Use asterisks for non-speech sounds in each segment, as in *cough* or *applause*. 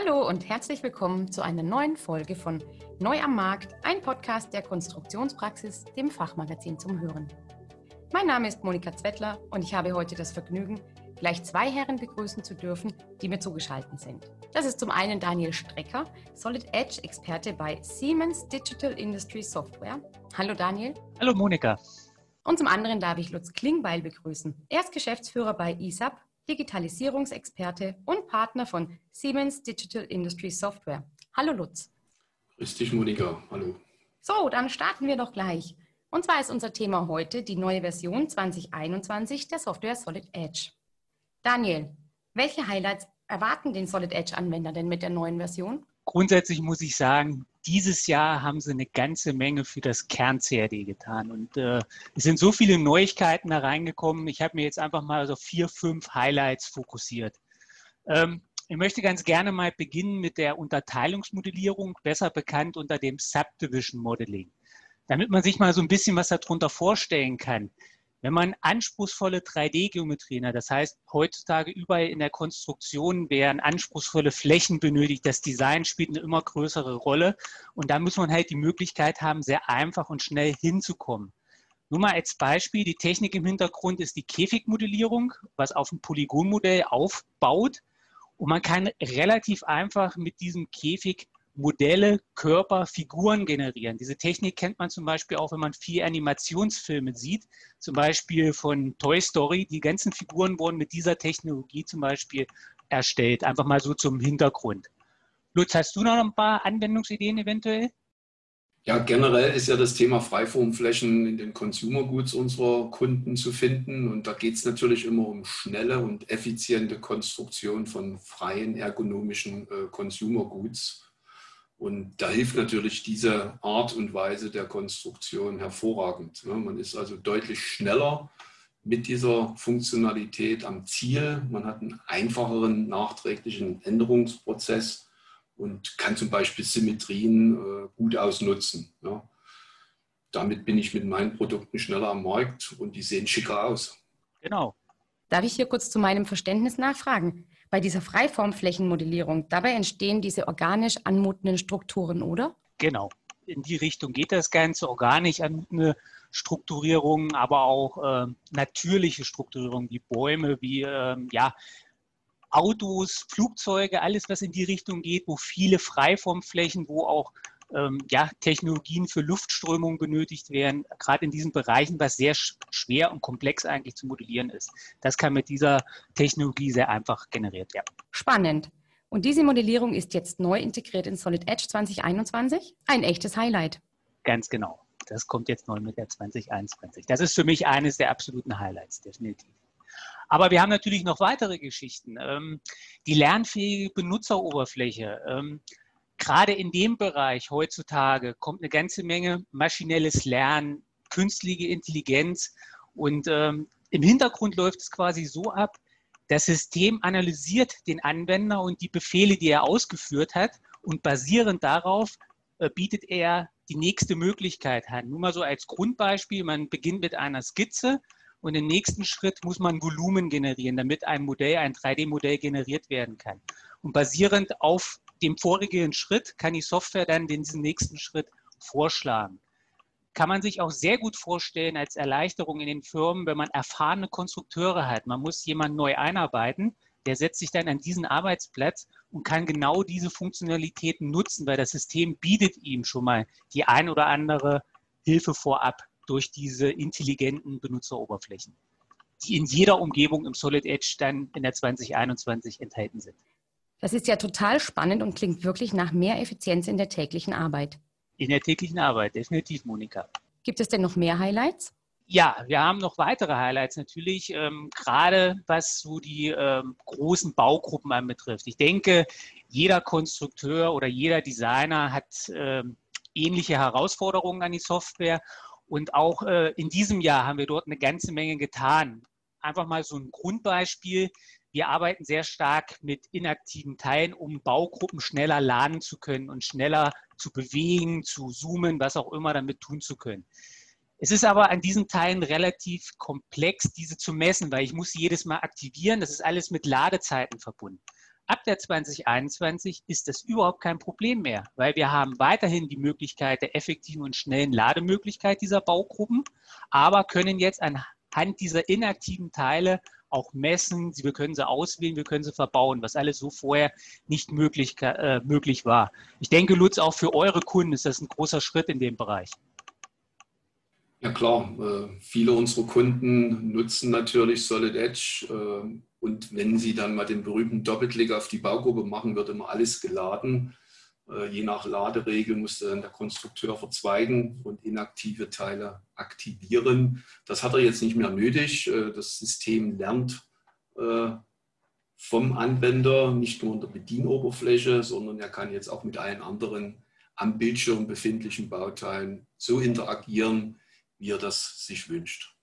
Hallo und herzlich willkommen zu einer neuen Folge von Neu am Markt, ein Podcast der Konstruktionspraxis, dem Fachmagazin zum Hören. Mein Name ist Monika Zwettler und ich habe heute das Vergnügen, gleich zwei Herren begrüßen zu dürfen, die mir zugeschaltet sind. Das ist zum einen Daniel Strecker, Solid Edge Experte bei Siemens Digital Industry Software. Hallo Daniel. Hallo Monika. Und zum anderen darf ich Lutz Klingbeil begrüßen. Er ist Geschäftsführer bei ISAP Digitalisierungsexperte und Partner von Siemens Digital Industry Software. Hallo Lutz. Grüß dich, Monika. Hallo. So, dann starten wir doch gleich. Und zwar ist unser Thema heute die neue Version 2021 der Software Solid Edge. Daniel, welche Highlights erwarten den Solid Edge-Anwender denn mit der neuen Version? Grundsätzlich muss ich sagen, dieses Jahr haben sie eine ganze Menge für das Kern-CAD getan. Und äh, es sind so viele Neuigkeiten da reingekommen. Ich habe mir jetzt einfach mal so vier, fünf Highlights fokussiert. Ähm, ich möchte ganz gerne mal beginnen mit der Unterteilungsmodellierung, besser bekannt unter dem Subdivision Modeling. Damit man sich mal so ein bisschen was darunter vorstellen kann. Wenn man anspruchsvolle 3D-Geometrien hat, das heißt heutzutage überall in der Konstruktion werden anspruchsvolle Flächen benötigt, das Design spielt eine immer größere Rolle. Und da muss man halt die Möglichkeit haben, sehr einfach und schnell hinzukommen. Nur mal als Beispiel, die Technik im Hintergrund ist die Käfigmodellierung, was auf ein Polygonmodell aufbaut. Und man kann relativ einfach mit diesem Käfig Modelle, Körper, Figuren generieren. Diese Technik kennt man zum Beispiel auch, wenn man vier Animationsfilme sieht, zum Beispiel von Toy Story. Die ganzen Figuren wurden mit dieser Technologie zum Beispiel erstellt. Einfach mal so zum Hintergrund. Lutz, hast du noch ein paar Anwendungsideen eventuell? Ja, generell ist ja das Thema Freiformflächen in den Consumer Goods unserer Kunden zu finden. Und da geht es natürlich immer um schnelle und effiziente Konstruktion von freien ergonomischen äh, Consumer Goods. Und da hilft natürlich diese Art und Weise der Konstruktion hervorragend. Man ist also deutlich schneller mit dieser Funktionalität am Ziel. Man hat einen einfacheren nachträglichen Änderungsprozess und kann zum Beispiel Symmetrien äh, gut ausnutzen. Damit bin ich mit meinen Produkten schneller am Markt und die sehen schicker aus. Genau. Darf ich hier kurz zu meinem Verständnis nachfragen? bei dieser Freiformflächenmodellierung, dabei entstehen diese organisch anmutenden Strukturen, oder? Genau. In die Richtung geht das Ganze. Organisch anmutende Strukturierungen, aber auch äh, natürliche Strukturierungen wie Bäume, wie äh, ja, Autos, Flugzeuge, alles, was in die Richtung geht, wo viele Freiformflächen, wo auch ähm, ja, Technologien für Luftströmung benötigt werden, gerade in diesen Bereichen, was sehr schwer und komplex eigentlich zu modellieren ist. Das kann mit dieser Technologie sehr einfach generiert werden. Spannend. Und diese Modellierung ist jetzt neu integriert in Solid Edge 2021? Ein echtes Highlight. Ganz genau. Das kommt jetzt neu mit der 2021. Das ist für mich eines der absoluten Highlights, definitiv. Aber wir haben natürlich noch weitere Geschichten. Ähm, die lernfähige Benutzeroberfläche. Gerade in dem Bereich heutzutage kommt eine ganze Menge maschinelles Lernen, künstliche Intelligenz und ähm, im Hintergrund läuft es quasi so ab, das System analysiert den Anwender und die Befehle, die er ausgeführt hat und basierend darauf äh, bietet er die nächste Möglichkeit an. Nur mal so als Grundbeispiel, man beginnt mit einer Skizze und im nächsten Schritt muss man Volumen generieren, damit ein Modell, ein 3D-Modell generiert werden kann. Und basierend auf dem vorigen Schritt kann die Software dann diesen nächsten Schritt vorschlagen. Kann man sich auch sehr gut vorstellen als Erleichterung in den Firmen, wenn man erfahrene Konstrukteure hat. Man muss jemanden neu einarbeiten, der setzt sich dann an diesen Arbeitsplatz und kann genau diese Funktionalitäten nutzen, weil das System bietet ihm schon mal die ein oder andere Hilfe vorab durch diese intelligenten Benutzeroberflächen, die in jeder Umgebung im Solid Edge dann in der 2021 enthalten sind. Das ist ja total spannend und klingt wirklich nach mehr Effizienz in der täglichen Arbeit. In der täglichen Arbeit, definitiv, Monika. Gibt es denn noch mehr Highlights? Ja, wir haben noch weitere Highlights natürlich, ähm, gerade was so die ähm, großen Baugruppen anbetrifft. Ich denke, jeder Konstrukteur oder jeder Designer hat ähm, ähnliche Herausforderungen an die Software. Und auch äh, in diesem Jahr haben wir dort eine ganze Menge getan. Einfach mal so ein Grundbeispiel. Wir arbeiten sehr stark mit inaktiven Teilen, um Baugruppen schneller laden zu können und schneller zu bewegen, zu zoomen, was auch immer damit tun zu können. Es ist aber an diesen Teilen relativ komplex, diese zu messen, weil ich muss sie jedes Mal aktivieren. Das ist alles mit Ladezeiten verbunden. ab der 2021 ist das überhaupt kein Problem mehr, weil wir haben weiterhin die Möglichkeit der effektiven und schnellen Lademöglichkeit dieser Baugruppen, aber können jetzt anhand dieser inaktiven Teile auch messen, wir können sie auswählen, wir können sie verbauen, was alles so vorher nicht möglich, äh, möglich war. Ich denke, Lutz, auch für eure Kunden ist das ein großer Schritt in dem Bereich. Ja klar, äh, viele unserer Kunden nutzen natürlich Solid Edge äh, und wenn sie dann mal den berühmten Doppelklick auf die Baugruppe machen, wird immer alles geladen. Äh, je nach Laderegel musste dann der Konstrukteur verzweigen und inaktive Teile aktivieren. Das hat er jetzt nicht mehr nötig. Äh, das System lernt äh, vom Anwender nicht nur in der Bedienoberfläche, sondern er kann jetzt auch mit allen anderen am Bildschirm befindlichen Bauteilen so interagieren, wie er das sich wünscht.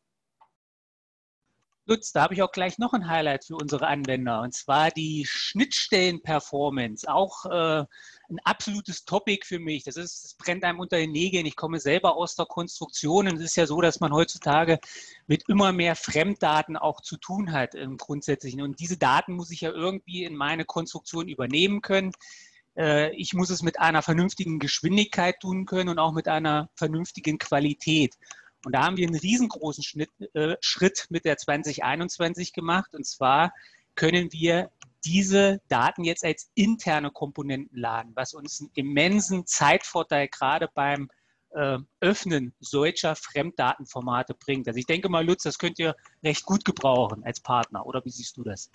Lutz, da habe ich auch gleich noch ein Highlight für unsere Anwender, und zwar die Schnittstellen-Performance. Auch äh, ein absolutes Topic für mich. Das, ist, das brennt einem unter den Nägeln. Ich komme selber aus der Konstruktion und es ist ja so, dass man heutzutage mit immer mehr Fremddaten auch zu tun hat im Grundsätzlichen. Und diese Daten muss ich ja irgendwie in meine Konstruktion übernehmen können. Äh, ich muss es mit einer vernünftigen Geschwindigkeit tun können und auch mit einer vernünftigen Qualität. Und da haben wir einen riesengroßen Schnitt, äh, Schritt mit der 2021 gemacht. Und zwar können wir diese Daten jetzt als interne Komponenten laden, was uns einen immensen Zeitvorteil gerade beim äh, Öffnen solcher Fremddatenformate bringt. Also ich denke mal, Lutz, das könnt ihr recht gut gebrauchen als Partner. Oder wie siehst du das?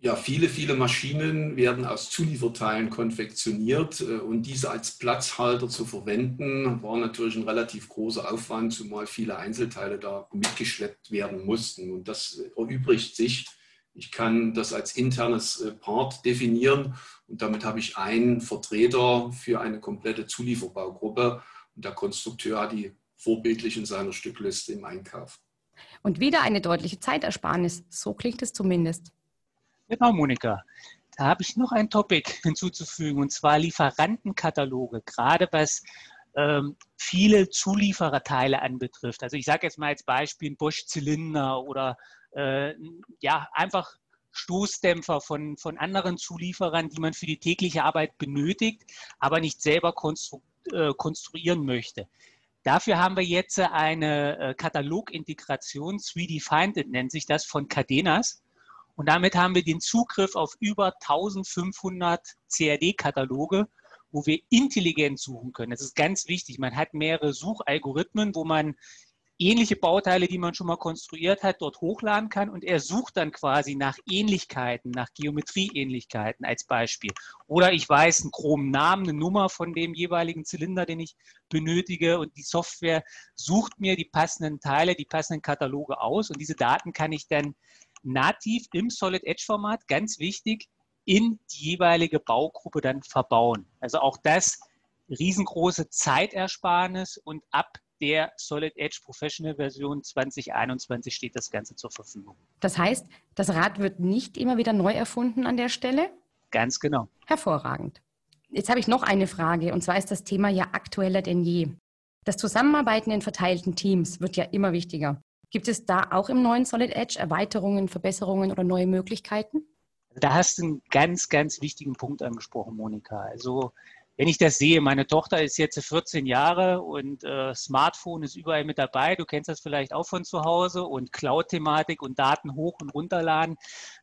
Ja, viele, viele Maschinen werden aus Zulieferteilen konfektioniert äh, und diese als Platzhalter zu verwenden, war natürlich ein relativ großer Aufwand, zumal viele Einzelteile da mitgeschleppt werden mussten. Und das erübrigt sich. Ich kann das als internes äh, Part definieren und damit habe ich einen Vertreter für eine komplette Zulieferbaugruppe und der Konstrukteur hat die vorbildlich in seiner Stückliste im Einkauf. Und wieder eine deutliche Zeitersparnis, so klingt es zumindest. Genau, Monika. Da habe ich noch ein Topic *laughs* hinzuzufügen, und zwar Lieferantenkataloge, gerade was ähm, viele Zuliefererteile anbetrifft. Also ich sage jetzt mal als Beispiel Bosch-Zylinder oder äh, ja, einfach Stoßdämpfer von, von anderen Zulieferern, die man für die tägliche Arbeit benötigt, aber nicht selber konstru äh, konstruieren möchte. Dafür haben wir jetzt eine äh, Katalogintegration, 3D Find nennt sich das, von Cadenas. Und damit haben wir den Zugriff auf über 1500 CAD-Kataloge, wo wir intelligent suchen können. Das ist ganz wichtig. Man hat mehrere Suchalgorithmen, wo man ähnliche Bauteile, die man schon mal konstruiert hat, dort hochladen kann und er sucht dann quasi nach Ähnlichkeiten, nach Geometrieähnlichkeiten als Beispiel. Oder ich weiß einen groben Namen, eine Nummer von dem jeweiligen Zylinder, den ich benötige und die Software sucht mir die passenden Teile, die passenden Kataloge aus und diese Daten kann ich dann nativ im Solid Edge Format, ganz wichtig, in die jeweilige Baugruppe dann verbauen. Also auch das riesengroße Zeitersparnis und ab der Solid Edge Professional Version 2021 steht das Ganze zur Verfügung. Das heißt, das Rad wird nicht immer wieder neu erfunden an der Stelle? Ganz genau. Hervorragend. Jetzt habe ich noch eine Frage und zwar ist das Thema ja aktueller denn je. Das Zusammenarbeiten in verteilten Teams wird ja immer wichtiger. Gibt es da auch im neuen Solid Edge Erweiterungen, Verbesserungen oder neue Möglichkeiten? Da hast du einen ganz, ganz wichtigen Punkt angesprochen, Monika. Also wenn ich das sehe, meine Tochter ist jetzt 14 Jahre und äh, Smartphone ist überall mit dabei. Du kennst das vielleicht auch von zu Hause und Cloud-Thematik und Daten hoch und runterladen.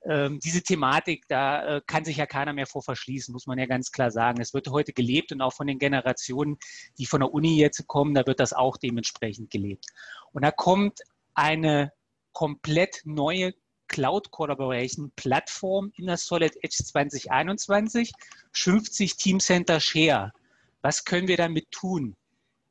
Ähm, diese Thematik, da äh, kann sich ja keiner mehr vor verschließen, muss man ja ganz klar sagen. Es wird heute gelebt und auch von den Generationen, die von der Uni jetzt kommen, da wird das auch dementsprechend gelebt. Und da kommt eine komplett neue Cloud Collaboration Plattform in der Solid Edge 2021, schimpft sich Teamcenter Share. Was können wir damit tun?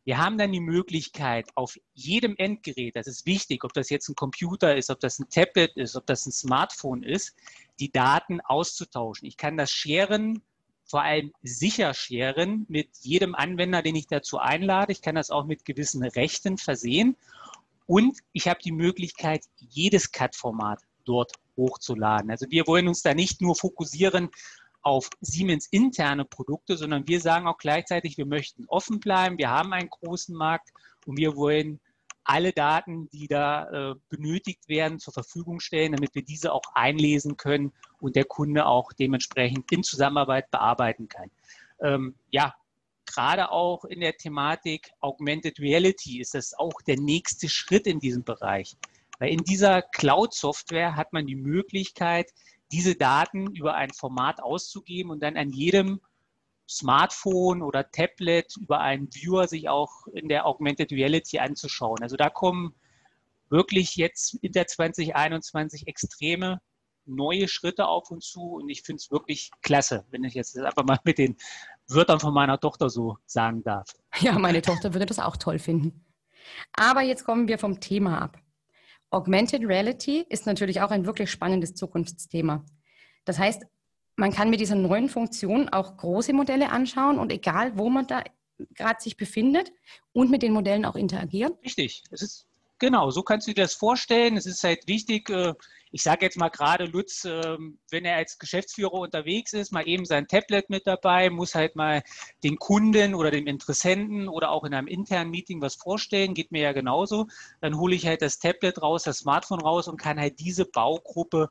Wir haben dann die Möglichkeit, auf jedem Endgerät, das ist wichtig, ob das jetzt ein Computer ist, ob das ein Tablet ist, ob das ein Smartphone ist, die Daten auszutauschen. Ich kann das sharen, vor allem sicher sharen mit jedem Anwender, den ich dazu einlade. Ich kann das auch mit gewissen Rechten versehen. Und ich habe die Möglichkeit, jedes CAD-Format dort hochzuladen. Also wir wollen uns da nicht nur fokussieren auf Siemens interne Produkte, sondern wir sagen auch gleichzeitig, wir möchten offen bleiben. Wir haben einen großen Markt und wir wollen alle Daten, die da äh, benötigt werden, zur Verfügung stellen, damit wir diese auch einlesen können und der Kunde auch dementsprechend in Zusammenarbeit bearbeiten kann. Ähm, ja, gerade auch in der Thematik Augmented Reality ist das auch der nächste Schritt in diesem Bereich. Weil in dieser Cloud-Software hat man die Möglichkeit, diese Daten über ein Format auszugeben und dann an jedem Smartphone oder Tablet über einen Viewer sich auch in der Augmented Reality anzuschauen. Also da kommen wirklich jetzt in der 2021 extreme neue Schritte auf uns zu und ich finde es wirklich klasse, wenn ich jetzt einfach mal mit den Wörtern von meiner Tochter so sagen darf. Ja, meine Tochter würde das auch toll finden. Aber jetzt kommen wir vom Thema ab. Augmented Reality ist natürlich auch ein wirklich spannendes Zukunftsthema. Das heißt, man kann mit dieser neuen Funktion auch große Modelle anschauen und egal, wo man da gerade sich befindet und mit den Modellen auch interagieren. Richtig. Es ist genau, so kannst du dir das vorstellen. Es ist halt wichtig, äh, ich sage jetzt mal gerade Lutz, ähm, wenn er als Geschäftsführer unterwegs ist, mal eben sein Tablet mit dabei, muss halt mal den Kunden oder dem Interessenten oder auch in einem internen Meeting was vorstellen, geht mir ja genauso. Dann hole ich halt das Tablet raus, das Smartphone raus und kann halt diese Baugruppe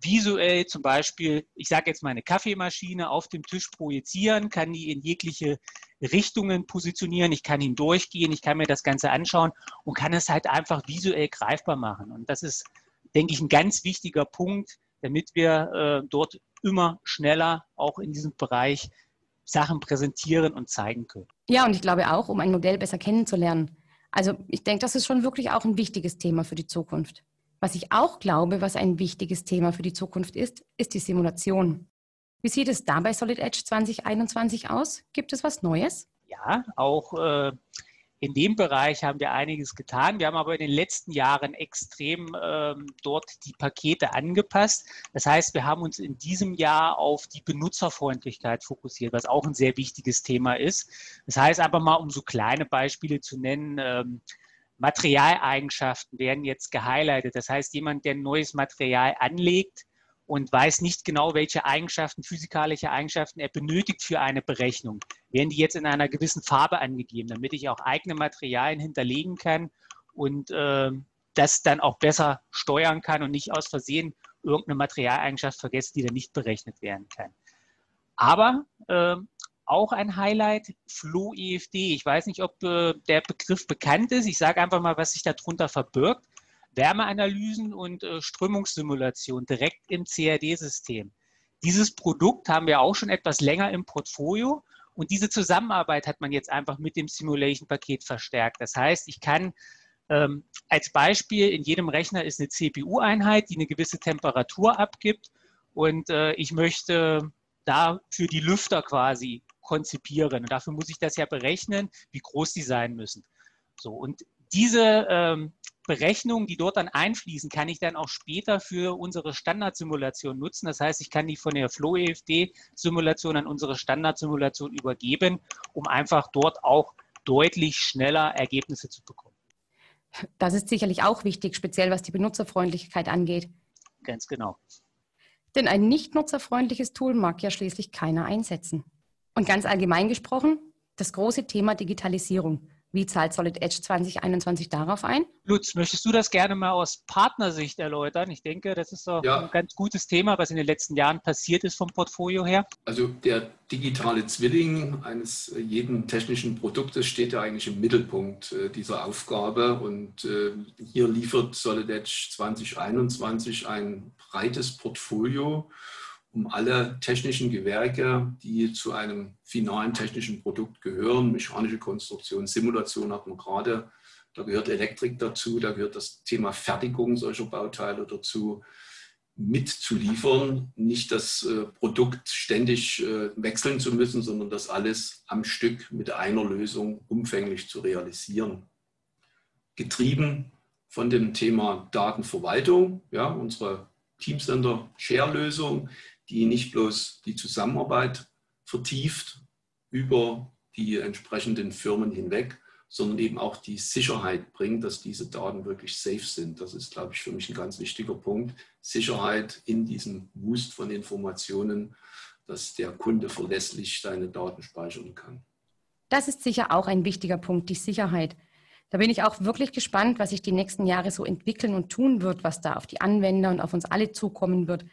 visuell zum Beispiel, ich sage jetzt mal eine Kaffeemaschine auf dem Tisch projizieren, kann die in jegliche Richtungen positionieren, ich kann ihn durchgehen, ich kann mir das Ganze anschauen und kann es halt einfach visuell greifbar machen. Und das ist, denke ich, ein ganz wichtiger Punkt, damit wir äh, dort immer schneller auch in diesem Bereich Sachen präsentieren und zeigen können. Ja, und ich glaube auch, um ein Modell besser kennenzulernen. Also ich denke, das ist schon wirklich auch ein wichtiges Thema für die Zukunft. Was ich auch glaube, was ein wichtiges Thema für die Zukunft ist, ist die Simulation. Wie sieht es da bei Solid Edge 2021 aus? Gibt es was Neues? Ja, auch äh, in dem Bereich haben wir einiges getan. Wir haben aber in den letzten Jahren extrem ähm, dort die Pakete angepasst. Das heißt, wir haben uns in diesem Jahr auf die Benutzerfreundlichkeit fokussiert, was auch ein sehr wichtiges Thema ist. Das heißt, einfach mal, um so kleine Beispiele zu nennen, ähm, Materialeigenschaften werden jetzt gehighlightet. Das heißt, jemand, der ein neues Material anlegt und weiß nicht genau, welche Eigenschaften, physikalische Eigenschaften er benötigt für eine Berechnung, werden die jetzt in einer gewissen Farbe angegeben, damit ich auch eigene Materialien hinterlegen kann und äh, das dann auch besser steuern kann und nicht aus Versehen irgendeine Materialeigenschaft vergesse, die dann nicht berechnet werden kann. Aber äh, auch ein Highlight, Flow EFD. Ich weiß nicht, ob äh, der Begriff bekannt ist. Ich sage einfach mal, was sich darunter verbirgt. Wärmeanalysen und äh, Strömungssimulation direkt im CAD-System. Dieses Produkt haben wir auch schon etwas länger im Portfolio und diese Zusammenarbeit hat man jetzt einfach mit dem Simulation-Paket verstärkt. Das heißt, ich kann ähm, als Beispiel, in jedem Rechner ist eine CPU-Einheit, die eine gewisse Temperatur abgibt und äh, ich möchte da für die Lüfter quasi konzipieren. Und dafür muss ich das ja berechnen, wie groß die sein müssen. So, und diese ähm, Berechnungen, die dort dann einfließen, kann ich dann auch später für unsere Standardsimulation nutzen. Das heißt, ich kann die von der Flow-EFD-Simulation an unsere Standardsimulation übergeben, um einfach dort auch deutlich schneller Ergebnisse zu bekommen. Das ist sicherlich auch wichtig, speziell was die Benutzerfreundlichkeit angeht. Ganz genau. Denn ein nicht nutzerfreundliches Tool mag ja schließlich keiner einsetzen. Und ganz allgemein gesprochen, das große Thema Digitalisierung. Wie zahlt Solid Edge 2021 darauf ein? Lutz, möchtest du das gerne mal aus Partnersicht erläutern? Ich denke, das ist doch ja. ein ganz gutes Thema, was in den letzten Jahren passiert ist vom Portfolio her. Also der digitale Zwilling eines jeden technischen Produktes steht ja eigentlich im Mittelpunkt äh, dieser Aufgabe. Und äh, hier liefert Solid Edge 2021 ein breites Portfolio um alle technischen Gewerke, die zu einem finalen technischen Produkt gehören, mechanische Konstruktion, Simulation hat man gerade, da gehört Elektrik dazu, da gehört das Thema Fertigung solcher Bauteile dazu, mitzuliefern, nicht das äh, Produkt ständig äh, wechseln zu müssen, sondern das alles am Stück mit einer Lösung umfänglich zu realisieren. Getrieben von dem Thema Datenverwaltung, ja, unsere Teamcenter Share-Lösung, die nicht bloß die Zusammenarbeit vertieft über die entsprechenden Firmen hinweg, sondern eben auch die Sicherheit bringt, dass diese Daten wirklich safe sind. Das ist, glaube ich, für mich ein ganz wichtiger Punkt. Sicherheit in diesem Wust von Informationen, dass der Kunde verlässlich seine Daten speichern kann. Das ist sicher auch ein wichtiger Punkt, die Sicherheit. Da bin ich auch wirklich gespannt, was sich die nächsten Jahre so entwickeln und tun wird, was da auf die Anwender und auf uns alle zukommen wird,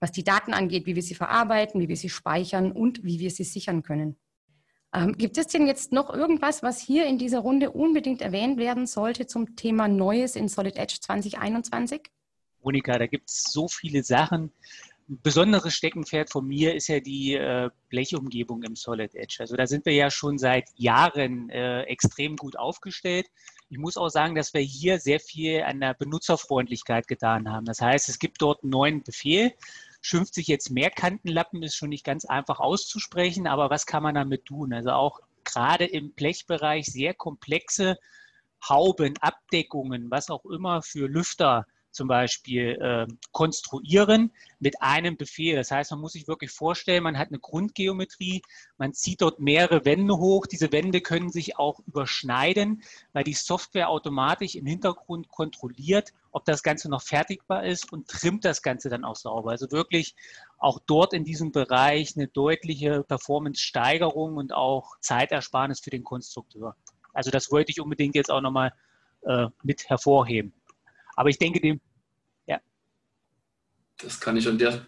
was die Daten angeht, wie wir sie verarbeiten, wie wir sie speichern und wie wir sie sichern können. Ähm, gibt es denn jetzt noch irgendwas, was hier in dieser Runde unbedingt erwähnt werden sollte zum Thema Neues in Solid Edge 2021? Monika, da gibt es so viele Sachen. Ein besonderes Steckenpferd von mir ist ja die äh, Blechumgebung im Solid Edge. Also da sind wir ja schon seit Jahren äh, extrem gut aufgestellt. Ich muss auch sagen, dass wir hier sehr viel an der Benutzerfreundlichkeit getan haben. Das heißt, es gibt dort einen neuen Befehl. Schimpft sich jetzt Mehrkantenlappen, ist schon nicht ganz einfach auszusprechen, aber was kann man damit tun? Also auch gerade im Blechbereich sehr komplexe Hauben, Abdeckungen, was auch immer für Lüfter zum Beispiel äh, konstruieren mit einem Befehl. Das heißt, man muss sich wirklich vorstellen, man hat eine Grundgeometrie, man zieht dort mehrere Wände hoch. Diese Wände können sich auch überschneiden, weil die Software automatisch im Hintergrund kontrolliert, ob das Ganze noch fertigbar ist und trimmt das Ganze dann auch sauber. Also wirklich auch dort in diesem Bereich eine deutliche Performance-Steigerung und auch Zeitersparnis für den Konstrukteur. Also das wollte ich unbedingt jetzt auch nochmal äh, mit hervorheben. Aber ich denke, dem, das kann ich an der,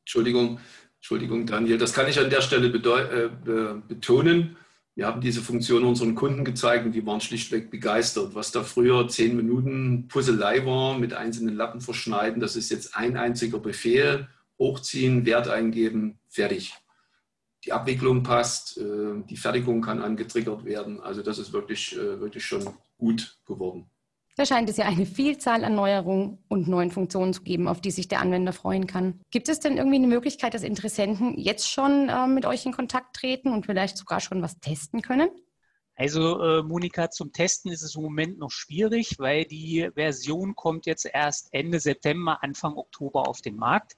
Entschuldigung, Entschuldigung, Daniel, das kann ich an der Stelle äh, betonen. Wir haben diese Funktion unseren Kunden gezeigt und die waren schlichtweg begeistert. Was da früher zehn Minuten Puzzlei war, mit einzelnen Lappen verschneiden, das ist jetzt ein einziger Befehl, hochziehen, Wert eingeben, fertig. Die Abwicklung passt, äh, die Fertigung kann angetriggert werden. Also das ist wirklich, äh, wirklich schon gut geworden. Da scheint es ja eine Vielzahl an Neuerungen und neuen Funktionen zu geben, auf die sich der Anwender freuen kann. Gibt es denn irgendwie eine Möglichkeit, dass Interessenten jetzt schon äh, mit euch in Kontakt treten und vielleicht sogar schon was testen können? Also äh, Monika, zum Testen ist es im Moment noch schwierig, weil die Version kommt jetzt erst Ende September, Anfang Oktober auf den Markt.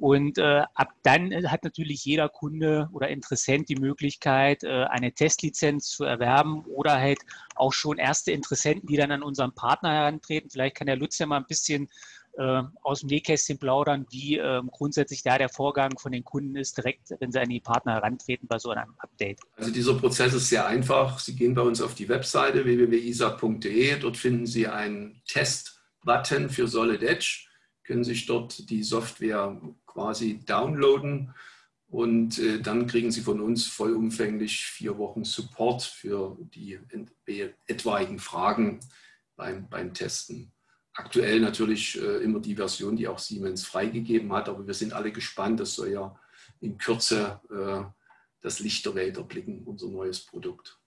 Und äh, ab dann äh, hat natürlich jeder Kunde oder Interessent die Möglichkeit, äh, eine Testlizenz zu erwerben oder halt auch schon erste Interessenten, die dann an unseren Partner herantreten. Vielleicht kann der Lutz ja mal ein bisschen äh, aus dem Nähkästchen plaudern, wie ähm, grundsätzlich da der Vorgang von den Kunden ist, direkt, wenn sie an die Partner herantreten bei so einem Update. Also dieser Prozess ist sehr einfach. Sie gehen bei uns auf die Webseite www.isa.de. Dort finden Sie einen Test-Button für Solid Edge können sich dort die Software quasi downloaden und äh, dann kriegen Sie von uns vollumfänglich vier Wochen Support für die etwaigen Fragen beim, beim Testen. Aktuell natürlich äh, immer die Version, die auch Siemens freigegeben hat, aber wir sind alle gespannt. Das soll ja in Kürze äh, das Licht der Welt erblicken, unser neues Produkt.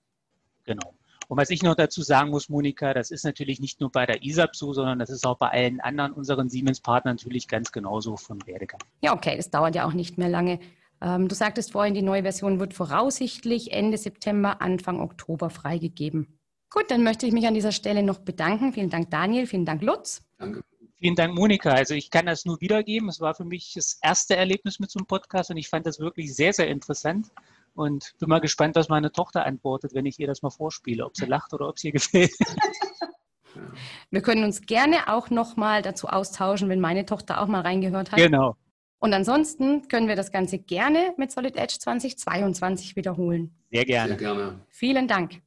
Genau. Und was ich noch dazu sagen muss, Monika, das ist natürlich nicht nur bei der ISAP so, sondern das ist auch bei allen anderen unseren Siemens-Partnern natürlich ganz genauso von Werdegang. Ja, okay, das dauert ja auch nicht mehr lange. Ähm, du sagtest vorhin, die neue Version wird voraussichtlich Ende September, Anfang Oktober freigegeben. Gut, dann möchte ich mich an dieser Stelle noch bedanken. Vielen Dank, Daniel. Vielen Dank, Lutz. Danke. Vielen Dank, Monika. Also ich kann das nur wiedergeben. Es war für mich das erste Erlebnis mit so einem Podcast und ich fand das wirklich sehr, sehr interessant. Und bin mal gespannt, was meine Tochter antwortet, wenn ich ihr das mal vorspiele, ob sie lacht oder ob es ihr gefällt. *laughs* Wir können uns gerne auch noch mal dazu austauschen, wenn meine Tochter auch mal reingehört hat. Genau. Und ansonsten können wir das Ganze gerne mit Solid Edge 2022 wiederholen. Sehr gerne. Sehr gerne. Vielen Dank.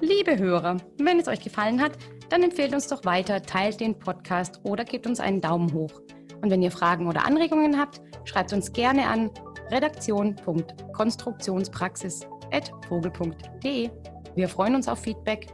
Liebe Hörer, wenn es euch gefallen hat, dann empfehlt uns doch weiter, teilt den Podcast oder gebt uns einen Daumen hoch. Und wenn ihr Fragen oder Anregungen habt, schreibt uns gerne an redaktion.konstruktionspraxis.vogel.de. Wir freuen uns auf Feedback